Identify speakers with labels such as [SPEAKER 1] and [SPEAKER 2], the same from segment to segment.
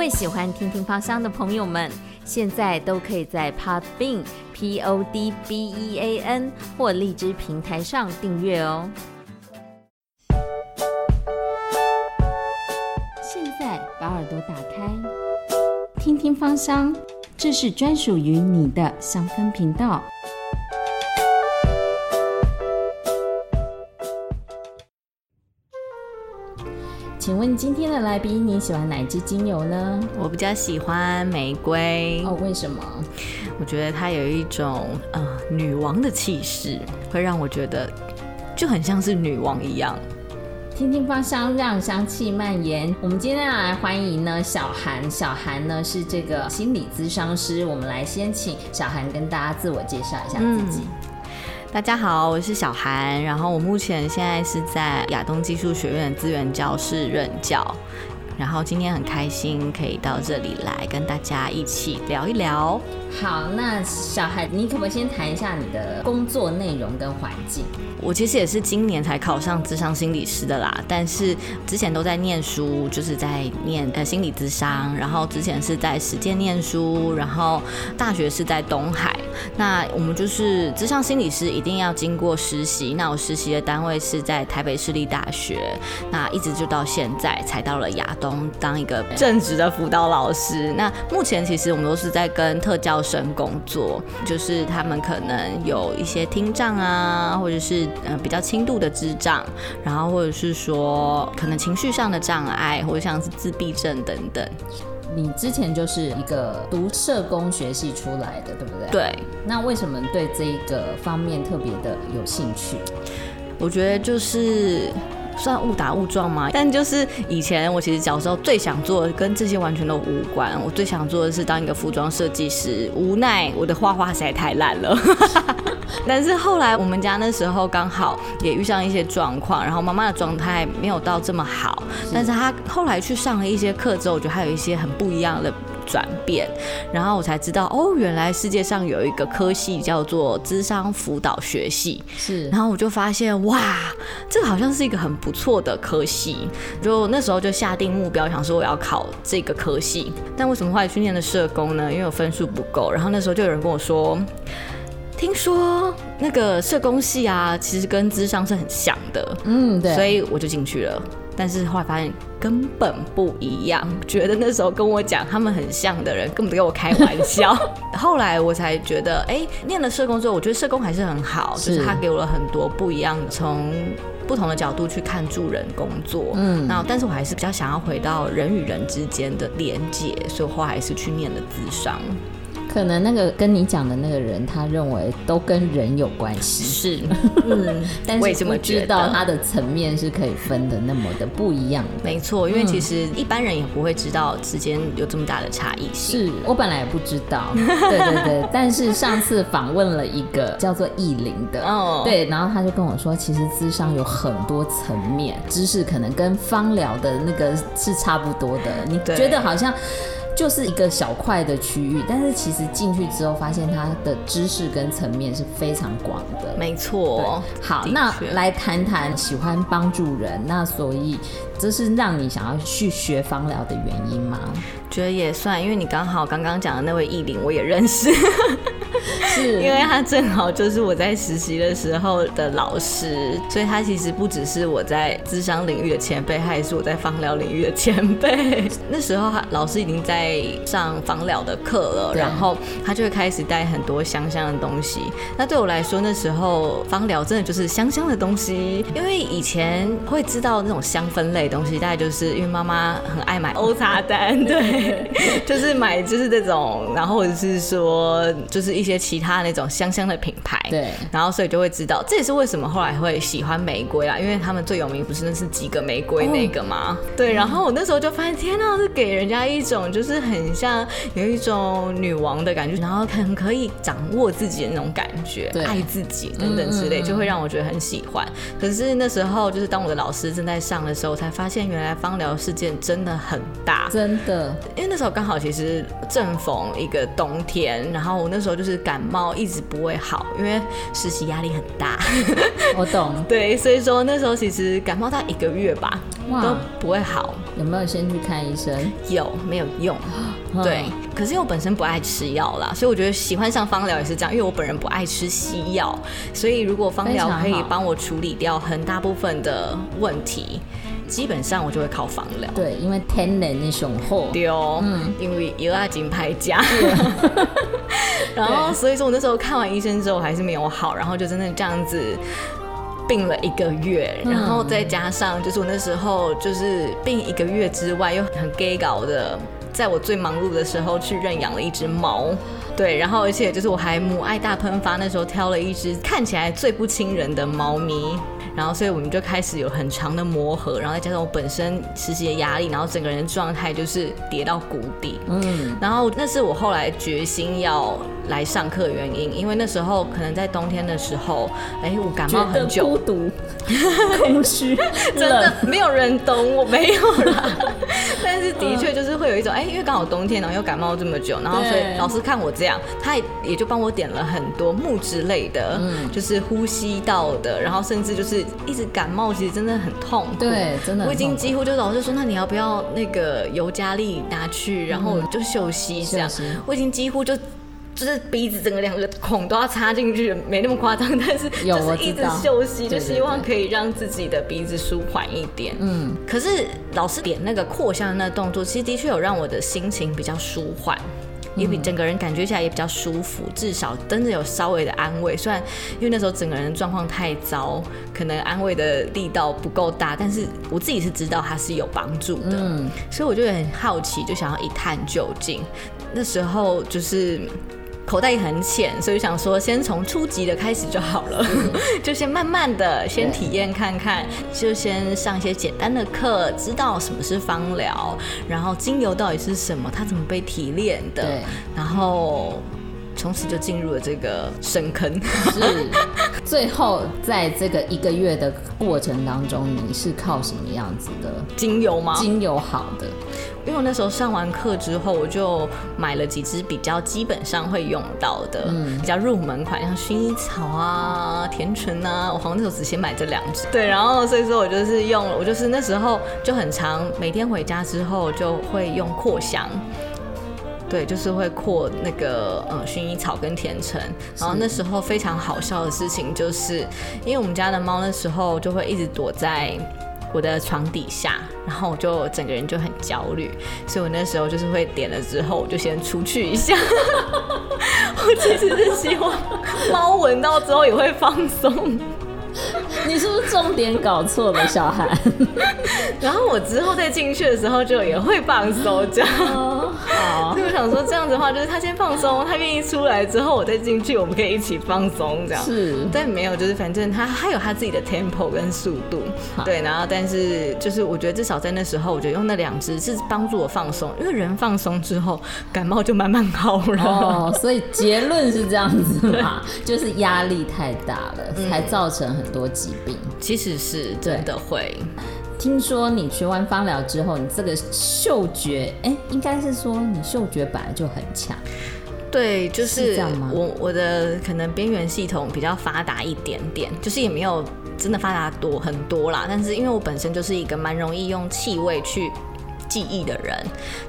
[SPEAKER 1] 位喜欢听听芳香的朋友们，现在都可以在 Podbean P O D B E A N 或荔枝平台上订阅哦。现在把耳朵打开，听听芳香，这是专属于你的香氛频道。请问今天的来宾，你喜欢哪支精油呢？
[SPEAKER 2] 我比较喜欢玫瑰
[SPEAKER 1] 哦，为什么？
[SPEAKER 2] 我觉得它有一种呃女王的气势，会让我觉得就很像是女王一样。
[SPEAKER 1] 听听芳香，让香气蔓延。我们今天要来欢迎呢小韩，小韩呢是这个心理咨商师。我们来先请小韩跟大家自我介绍一下自己。
[SPEAKER 2] 大家好，我是小韩，然后我目前现在是在亚东技术学院资源教室任教，然后今天很开心可以到这里来跟大家一起聊一聊。
[SPEAKER 1] 好，那小韩，你可不可以先谈一下你的工作内容跟环境？
[SPEAKER 2] 我其实也是今年才考上智商心理师的啦，但是之前都在念书，就是在念呃心理智商，然后之前是在实践念书，然后大学是在东海。那我们就是智商心理师一定要经过实习，那我实习的单位是在台北市立大学，那一直就到现在才到了亚东当一个正职的辅导老师。那目前其实我们都是在跟特教生工作，就是他们可能有一些听障啊，或者是呃比较轻度的智障，然后或者是说可能情绪上的障碍，或者像是自闭症等等。
[SPEAKER 1] 你之前就是一个读社工学系出来的，对不对？
[SPEAKER 2] 对。
[SPEAKER 1] 那为什么对这一个方面特别的有兴趣？
[SPEAKER 2] 我觉得就是算误打误撞嘛。但就是以前我其实小时候最想做的跟这些完全都无关，我最想做的是当一个服装设计师。无奈我的画画实在太烂了。但是后来我们家那时候刚好也遇上一些状况，然后妈妈的状态没有到这么好，但是她后来去上了一些课之后，我觉得她有一些很不一样的转变，然后我才知道哦，原来世界上有一个科系叫做智商辅导学系，
[SPEAKER 1] 是，
[SPEAKER 2] 然后我就发现哇，这个好像是一个很不错的科系，就那时候就下定目标想说我要考这个科系，但为什么后来去念的社工呢？因为我分数不够，然后那时候就有人跟我说。听说那个社工系啊，其实跟智商是很像的，
[SPEAKER 1] 嗯，对，
[SPEAKER 2] 所以我就进去了。但是后来发现根本不一样，觉得那时候跟我讲他们很像的人，根本跟我开玩笑。后来我才觉得，哎，念了社工之后，我觉得社工还是很好，就是他给我了很多不一样的，从不同的角度去看助人工作。嗯，那但是我还是比较想要回到人与人之间的连接，所以后来还是去念了智商。
[SPEAKER 1] 可能那个跟你讲的那个人，他认为都跟人有关系，
[SPEAKER 2] 是，
[SPEAKER 1] 嗯，但是不知道他的层面是可以分的那么的不一样。
[SPEAKER 2] 没错，因为其实一般人也不会知道之间有这么大的差异性。
[SPEAKER 1] 是我本来也不知道，对对对。但是上次访问了一个叫做意林的，哦，对，然后他就跟我说，其实智商有很多层面，知识可能跟方疗的那个是差不多的。你觉得好像？就是一个小块的区域，但是其实进去之后，发现它的知识跟层面是非常广的。
[SPEAKER 2] 没错。
[SPEAKER 1] 好，那来谈谈喜欢帮助人，那所以这是让你想要去学芳疗的原因吗？
[SPEAKER 2] 觉得也算，因为你刚好刚刚讲的那位艺林，我也认识。
[SPEAKER 1] 是
[SPEAKER 2] 因为他正好就是我在实习的时候的老师，所以他其实不只是我在智商领域的前辈，他也是我在芳疗领域的前辈。那时候他老师已经在上芳疗的课了，然后他就会开始带很多香香的东西。那对我来说，那时候芳疗真的就是香香的东西，因为以前会知道那种香氛类东西，大概就是因为妈妈很爱买欧茶单，对，就是买就是这种，然后或者是说就是一些其他那种香香的品牌，
[SPEAKER 1] 对，
[SPEAKER 2] 然后所以就会知道，这也是为什么后来会喜欢玫瑰啦，因为他们最有名不是那是几个玫瑰那个吗？对，然后我那时候就发现，天呐，是给人家一种就是很像有一种女王的感觉，然后很可以掌握自己的那种感觉，爱自己等等之类，就会让我觉得很喜欢。可是那时候就是当我的老师正在上的时候，才发现原来芳疗事件真的很大，
[SPEAKER 1] 真的，
[SPEAKER 2] 因为那时候刚好其实正逢一个冬天，然后我那时候就是。感冒一直不会好，因为实习压力很大。
[SPEAKER 1] 我懂。
[SPEAKER 2] 对，所以说那时候其实感冒到一个月吧，都不会好。
[SPEAKER 1] 有没有先去看医生？
[SPEAKER 2] 有，没有用。对，可是因为我本身不爱吃药啦，所以我觉得喜欢上芳疗也是这样。因为我本人不爱吃西药，所以如果芳疗可以帮我处理掉很大部分的问题。基本上我就会靠房疗，
[SPEAKER 1] 对，因为天然的雄厚，
[SPEAKER 2] 对哦，嗯，因为有阿金牌价，然后所以说我那时候看完医生之后还是没有好，然后就真的这样子病了一个月，然后再加上就是我那时候就是病一个月之外又很 gay 搞的，在我最忙碌的时候去认养了一只猫，对，然后而且就是我还母爱大喷发，那时候挑了一只看起来最不亲人的猫咪。然后，所以我们就开始有很长的磨合，然后再加上我本身实习的压力，然后整个人状态就是跌到谷底。嗯，然后那是我后来决心要来上课的原因，因为那时候可能在冬天的时候，哎，我感冒很久，
[SPEAKER 1] 孤独、空虚，
[SPEAKER 2] 真的没有人懂我，没有啦。但是的确就是会有一种，哎，因为刚好冬天，然后又感冒这么久，然后所以老师看我这样，他也就帮我点了很多木质类的，嗯，就是呼吸道的，然后甚至就是。一直感冒，其实真的很痛。
[SPEAKER 1] 对，真的。
[SPEAKER 2] 我已经几乎就老师说，那你要不要那个尤加利拿去，然后就休息这样。我已经几乎就就是鼻子整个两个孔都要插进去，没那么夸张，但是就是一直休息，就希望可以让自己的鼻子舒缓一点。嗯。可是老师点那个扩香的那动作，其实的确有让我的心情比较舒缓。也比整个人感觉起来也比较舒服，至少真的有稍微的安慰。虽然因为那时候整个人状况太糟，可能安慰的力道不够大，但是我自己是知道它是有帮助的。嗯，所以我就很好奇，就想要一探究竟。那时候就是。口袋也很浅，所以想说先从初级的开始就好了，就先慢慢的先体验看看，就先上一些简单的课，知道什么是芳疗，然后精油到底是什么，它怎么被提炼的，然后。从此就进入了这个深坑。
[SPEAKER 1] 是，最后在这个一个月的过程当中，你是靠什么样子的
[SPEAKER 2] 精油吗？
[SPEAKER 1] 精油好的，
[SPEAKER 2] 因为我那时候上完课之后，我就买了几支比较基本上会用到的，嗯，比较入门款，像薰衣草啊、甜醇啊，我好像那时候只先买这两支。对，然后所以说我就是用，我就是那时候就很长，每天回家之后就会用扩香。对，就是会扩那个呃薰衣草跟甜橙，然后那时候非常好笑的事情就是，因为我们家的猫那时候就会一直躲在我的床底下，然后我就整个人就很焦虑，所以我那时候就是会点了之后我就先出去一下，我其实是希望猫闻到之后也会放松。
[SPEAKER 1] 你是不是重点搞错了，小韩？
[SPEAKER 2] 然后我之后再进去的时候就也会放松，这样。好，就想说这样子的话，就是他先放松，他愿意出来之后，我再进去，我们可以一起放松，这样。
[SPEAKER 1] 是。
[SPEAKER 2] 但没有，就是反正他他有他自己的 tempo 跟速度，对。然后，但是就是我觉得至少在那时候，我觉得用那两只是帮助我放松，因为人放松之后，感冒就慢慢好了。哦，
[SPEAKER 1] 所以结论是这样子嘛，就是压力太大了，才造成很多疾病。
[SPEAKER 2] 其实是真的会。
[SPEAKER 1] 听说你学完芳疗之后，你这个嗅觉，哎，应该是说你嗅觉本来就很强。
[SPEAKER 2] 对，就是我我的可能边缘系统比较发达一点点，就是也没有真的发达多很多啦。但是因为我本身就是一个蛮容易用气味去记忆的人，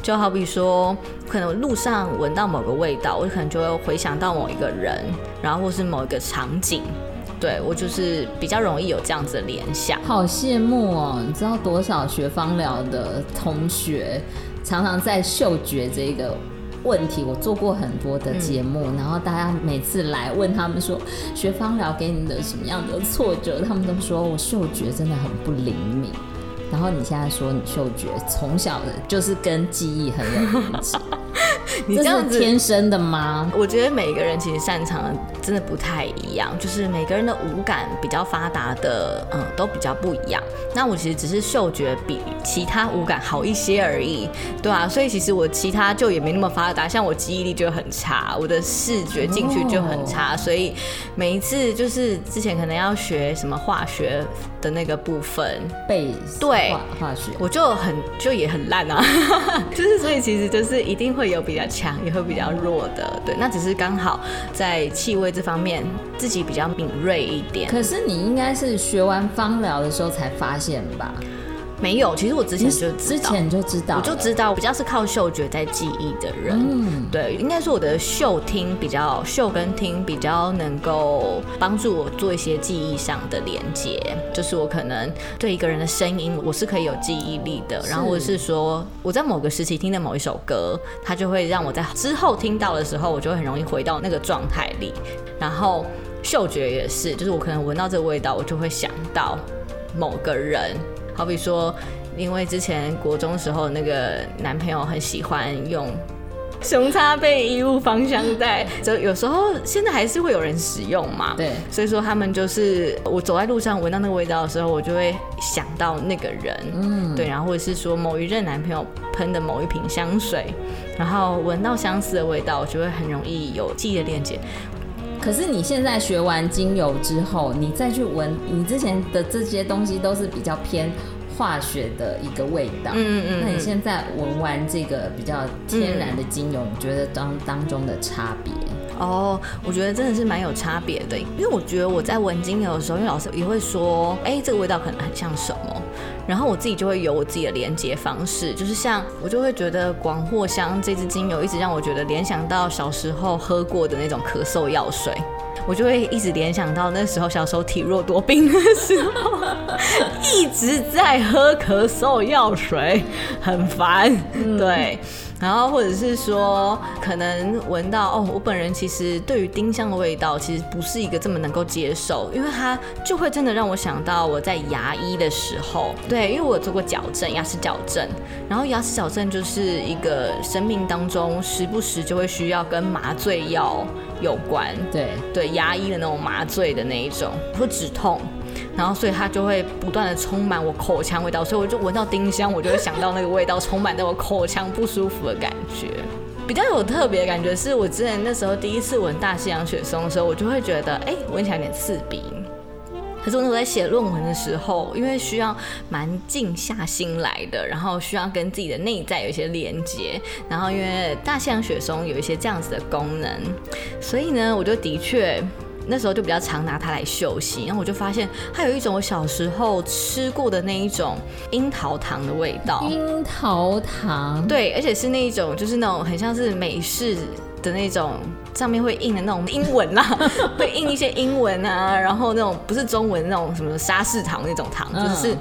[SPEAKER 2] 就好比说，可能路上闻到某个味道，我可能就会回想到某一个人，然后或是某一个场景。对我就是比较容易有这样子的联想，
[SPEAKER 1] 好羡慕哦！你知道多少学芳疗的同学常常在嗅觉这个问题，我做过很多的节目，然后大家每次来问他们说学芳疗给你的什么样的挫折，他们都说我嗅觉真的很不灵敏。然后你现在说你嗅觉从小的就是跟记忆很有关系。你这样子天生的吗？
[SPEAKER 2] 我觉得每个人其实擅长的真的不太一样，就是每个人的五感比较发达的，嗯，都比较不一样。那我其实只是嗅觉比其他五感好一些而已，对啊，所以其实我其他就也没那么发达，像我记忆力就很差，我的视觉进去就很差，所以每一次就是之前可能要学什么化学。的那个部分。
[SPEAKER 1] 被
[SPEAKER 2] 对。
[SPEAKER 1] 化学，
[SPEAKER 2] 我就很就也很烂啊，就是所以其实就是一定会有比较强，也会比较弱的，对，那只是刚好在气味这方面自己比较敏锐一点。
[SPEAKER 1] 可是你应该是学完芳疗的时候才发现吧？
[SPEAKER 2] 没有，其实我之前就
[SPEAKER 1] 之前就知道，
[SPEAKER 2] 我就知道，比较是靠嗅觉在记忆的人。嗯，对，应该说我的嗅听比较嗅跟听比较能够帮助我做一些记忆上的连接。就是我可能对一个人的声音，我是可以有记忆力的。然后或者是说我在某个时期听的某一首歌，它就会让我在之后听到的时候，我就会很容易回到那个状态里。然后嗅觉也是，就是我可能闻到这个味道，我就会想到某个人。好比说，因为之前国中时候那个男朋友很喜欢用熊叉背衣物芳香袋，就有时候现在还是会有人使用嘛。
[SPEAKER 1] 对，
[SPEAKER 2] 所以说他们就是我走在路上闻到那个味道的时候，我就会想到那个人。嗯，对，然后或者是说某一任男朋友喷的某一瓶香水，然后闻到相似的味道，我就会很容易有记忆的链接。
[SPEAKER 1] 可是你现在学完精油之后，你再去闻，你之前的这些东西都是比较偏化学的一个味道。嗯嗯。那你现在闻完这个比较天然的精油，你觉得当当中的差别？
[SPEAKER 2] 哦，我觉得真的是蛮有差别的，因为我觉得我在闻精油的时候，因为老师也会说，哎，这个味道可能很像什么，然后我自己就会有我自己的连接方式，就是像我就会觉得广藿香这支精油一直让我觉得联想到小时候喝过的那种咳嗽药水。我就会一直联想到那时候小时候体弱多病的时候，一直在喝咳嗽药水，很烦。对，然后或者是说，可能闻到哦，我本人其实对于丁香的味道其实不是一个这么能够接受，因为它就会真的让我想到我在牙医的时候，对，因为我做过矫正，牙齿矫正，然后牙齿矫正就是一个生命当中时不时就会需要跟麻醉药。有关，
[SPEAKER 1] 对
[SPEAKER 2] 对，牙医的那种麻醉的那一种，会止痛，然后所以它就会不断的充满我口腔味道，所以我就闻到丁香，我就会想到那个味道充满在我口腔不舒服的感觉。比较有特别的感觉是我之前那时候第一次闻大西洋雪松的时候，我就会觉得，哎，闻起来有点刺鼻。可是我那时候在写论文的时候，因为需要蛮静下心来的，然后需要跟自己的内在有一些连接，然后因为大西洋雪松有一些这样子的功能，所以呢，我就的确那时候就比较常拿它来休息，然后我就发现它有一种我小时候吃过的那一种樱桃糖的味道。
[SPEAKER 1] 樱桃糖，
[SPEAKER 2] 对，而且是那一种，就是那种很像是美式的那种。上面会印的那种英文啦，会印一些英文啊，然后那种不是中文那种什么沙士糖那种糖，就是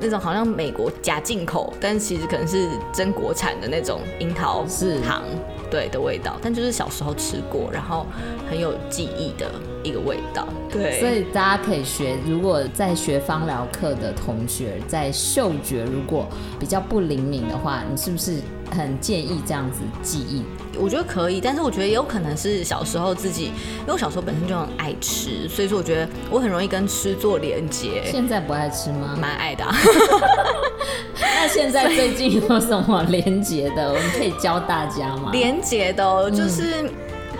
[SPEAKER 2] 那种好像美国假进口，但其实可能是真国产的那种樱桃糖，对的味道，但就是小时候吃过，然后很有记忆的一个味道。对，
[SPEAKER 1] 所以大家可以学，如果在学芳疗课的同学，在嗅觉如果比较不灵敏的话，你是不是很建议这样子记忆？
[SPEAKER 2] 我觉得可以，但是我觉得也有可能是小时候自己，因为我小时候本身就很爱吃，所以说我觉得我很容易跟吃做连接。
[SPEAKER 1] 现在不爱吃吗？
[SPEAKER 2] 蛮爱的。
[SPEAKER 1] 那现在最近有什么连接的？我们可以教大家吗？
[SPEAKER 2] 连接的，就是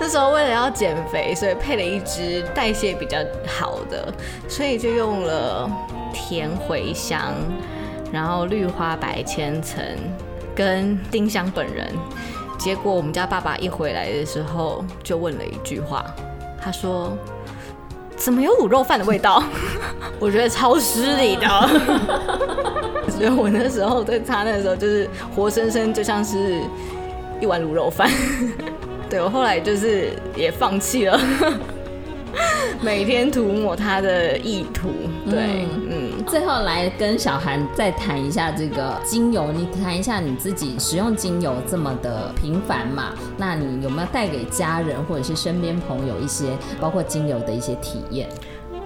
[SPEAKER 2] 那时候为了要减肥，所以配了一支代谢比较好的，所以就用了甜茴香，然后绿花白千层跟丁香本人。结果我们家爸爸一回来的时候，就问了一句话，他说：“怎么有卤肉饭的味道？” 我觉得超失礼的。所以我那时候在擦那时候，就是活生生就像是一碗卤肉饭。对我后来就是也放弃了。每天涂抹它的意图，对，嗯，
[SPEAKER 1] 最后来跟小韩再谈一下这个精油，你谈一下你自己使用精油这么的频繁嘛？那你有没有带给家人或者是身边朋友一些包括精油的一些体验？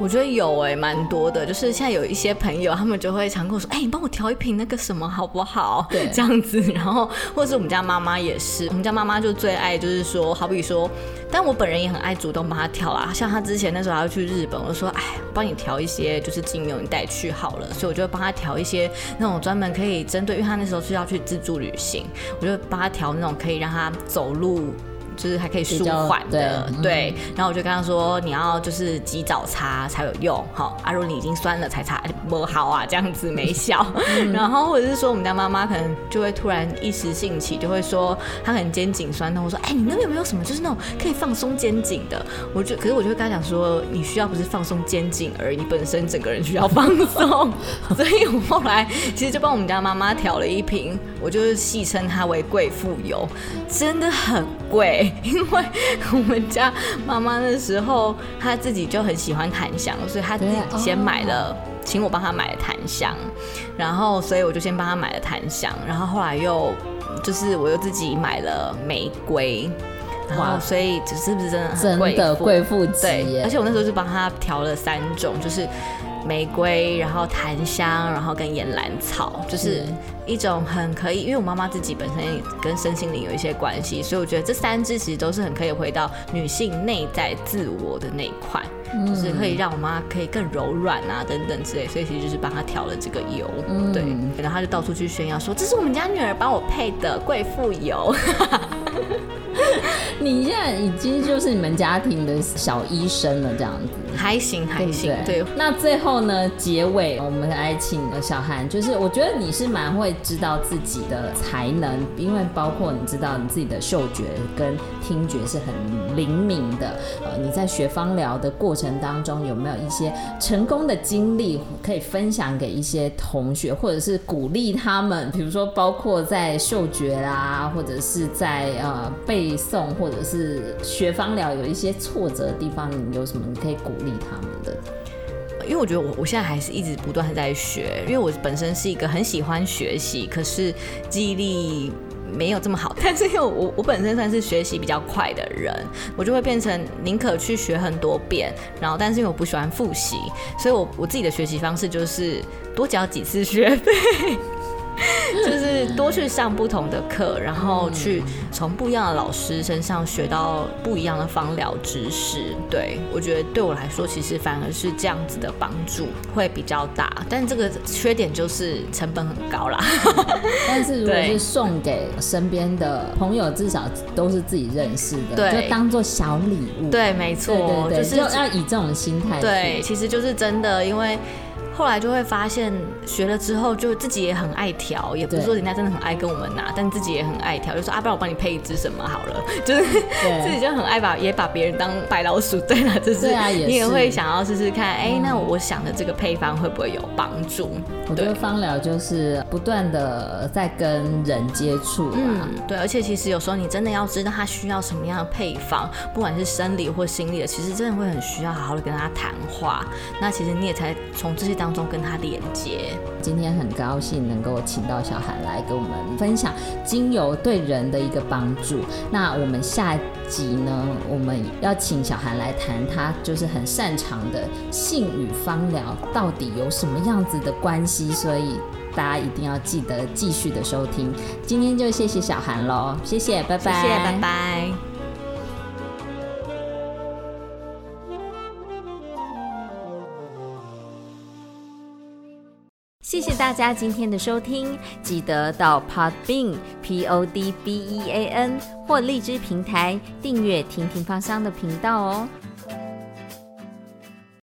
[SPEAKER 2] 我觉得有哎，蛮多的。就是现在有一些朋友，他们就会常跟我说：“哎，你帮我调一瓶那个什么好不好？”
[SPEAKER 1] 对，
[SPEAKER 2] 这样子。然后，或者是我们家妈妈也是，我们家妈妈就最爱，就是说，好比说，但我本人也很爱主动帮她调啊。像她之前那时候还要去日本，我说：“哎，帮你调一些，就是精油，你带去好了。”所以我就帮她调一些那种专门可以针对，因为她那时候是要去自助旅行，我就帮她调那种可以让她走路。就是还可以舒缓的，对。然后我就跟他说，你要就是及早擦才有用，好。阿如你已经酸了才擦，不好啊，这样子没效。然后或者是说，我们家妈妈可能就会突然一时兴起，就会说她可能肩颈酸痛，我说，哎，你那边有没有什么就是那种可以放松肩颈的？我就可是我就会跟他讲说，你需要不是放松肩颈而已，你本身整个人需要放松。所以我后来其实就帮我们家妈妈调了一瓶，我就是戏称它为贵妇油，真的很贵，因为我们家妈妈那时候她自己就很喜欢檀香，所以她自己先买了，请我帮她买了檀香，然后所以我就先帮她买了檀香，然后后来又就是我又自己买了玫瑰，然后所以是不是真的
[SPEAKER 1] 真的贵妇
[SPEAKER 2] 对，而且我那时候就帮她调了三种，就是。玫瑰，然后檀香，然后跟岩兰草，就是一种很可以，因为我妈妈自己本身跟身心灵有一些关系，所以我觉得这三支其实都是很可以回到女性内在自我的那一块，就是可以让我妈可以更柔软啊等等之类，所以其实就是帮她调了这个油，对，然后她就到处去炫耀说这是我们家女儿帮我配的贵妇油。
[SPEAKER 1] 你现在已经就是你们家庭的小医生了，这样子。
[SPEAKER 2] 还行还行，对。
[SPEAKER 1] 那最后呢，结尾我们来请小韩，就是我觉得你是蛮会知道自己的才能，因为包括你知道你自己的嗅觉跟听觉是很灵敏的。呃，你在学芳疗的过程当中，有没有一些成功的经历可以分享给一些同学，或者是鼓励他们？比如说，包括在嗅觉啦，或者是在呃背诵，或者是学芳疗有一些挫折的地方，你有什么你可以鼓？励他们的，
[SPEAKER 2] 因为我觉得我我现在还是一直不断在学，因为我本身是一个很喜欢学习，可是记忆力没有这么好。但是因为我我本身算是学习比较快的人，我就会变成宁可去学很多遍，然后但是因为我不喜欢复习，所以我我自己的学习方式就是多交几次学费。就是多去上不同的课，然后去从不一样的老师身上学到不一样的芳疗知识。对我觉得对我来说，其实反而是这样子的帮助会比较大。但这个缺点就是成本很高啦。
[SPEAKER 1] 但是如果是送给身边的朋友，至少都是自己认识的，
[SPEAKER 2] 对，
[SPEAKER 1] 就当做小礼物。
[SPEAKER 2] 对，没错，
[SPEAKER 1] 就是要以这种心态。
[SPEAKER 2] 对，其实就是真的，因为。后来就会发现，学了之后就自己也很爱调，也不是说人家真的很爱跟我们拿，但自己也很爱调，就说啊，不然我帮你配一支什么好了，就是自己就很爱把也把别人当白老鼠。对了，就是你也会想要试试看，哎，那我想的这个配方会不会有帮助？
[SPEAKER 1] 我觉得芳疗就是不断的在跟人接触嗯，
[SPEAKER 2] 对，而且其实有时候你真的要知道他需要什么样的配方，不管是生理或心理的，其实真的会很需要好好的跟他谈话。那其实你也才从这些。当中跟他连接。
[SPEAKER 1] 今天很高兴能够请到小韩来跟我们分享精油对人的一个帮助。那我们下集呢，我们要请小韩来谈他就是很擅长的性与芳疗到底有什么样子的关系。所以大家一定要记得继续的收听。今天就谢谢小韩喽，谢谢，拜拜，
[SPEAKER 2] 谢谢，拜拜。
[SPEAKER 1] 大家今天的收听，记得到 Podbean P O D B E A N 或荔枝平台订阅“婷婷芳香”的频道哦。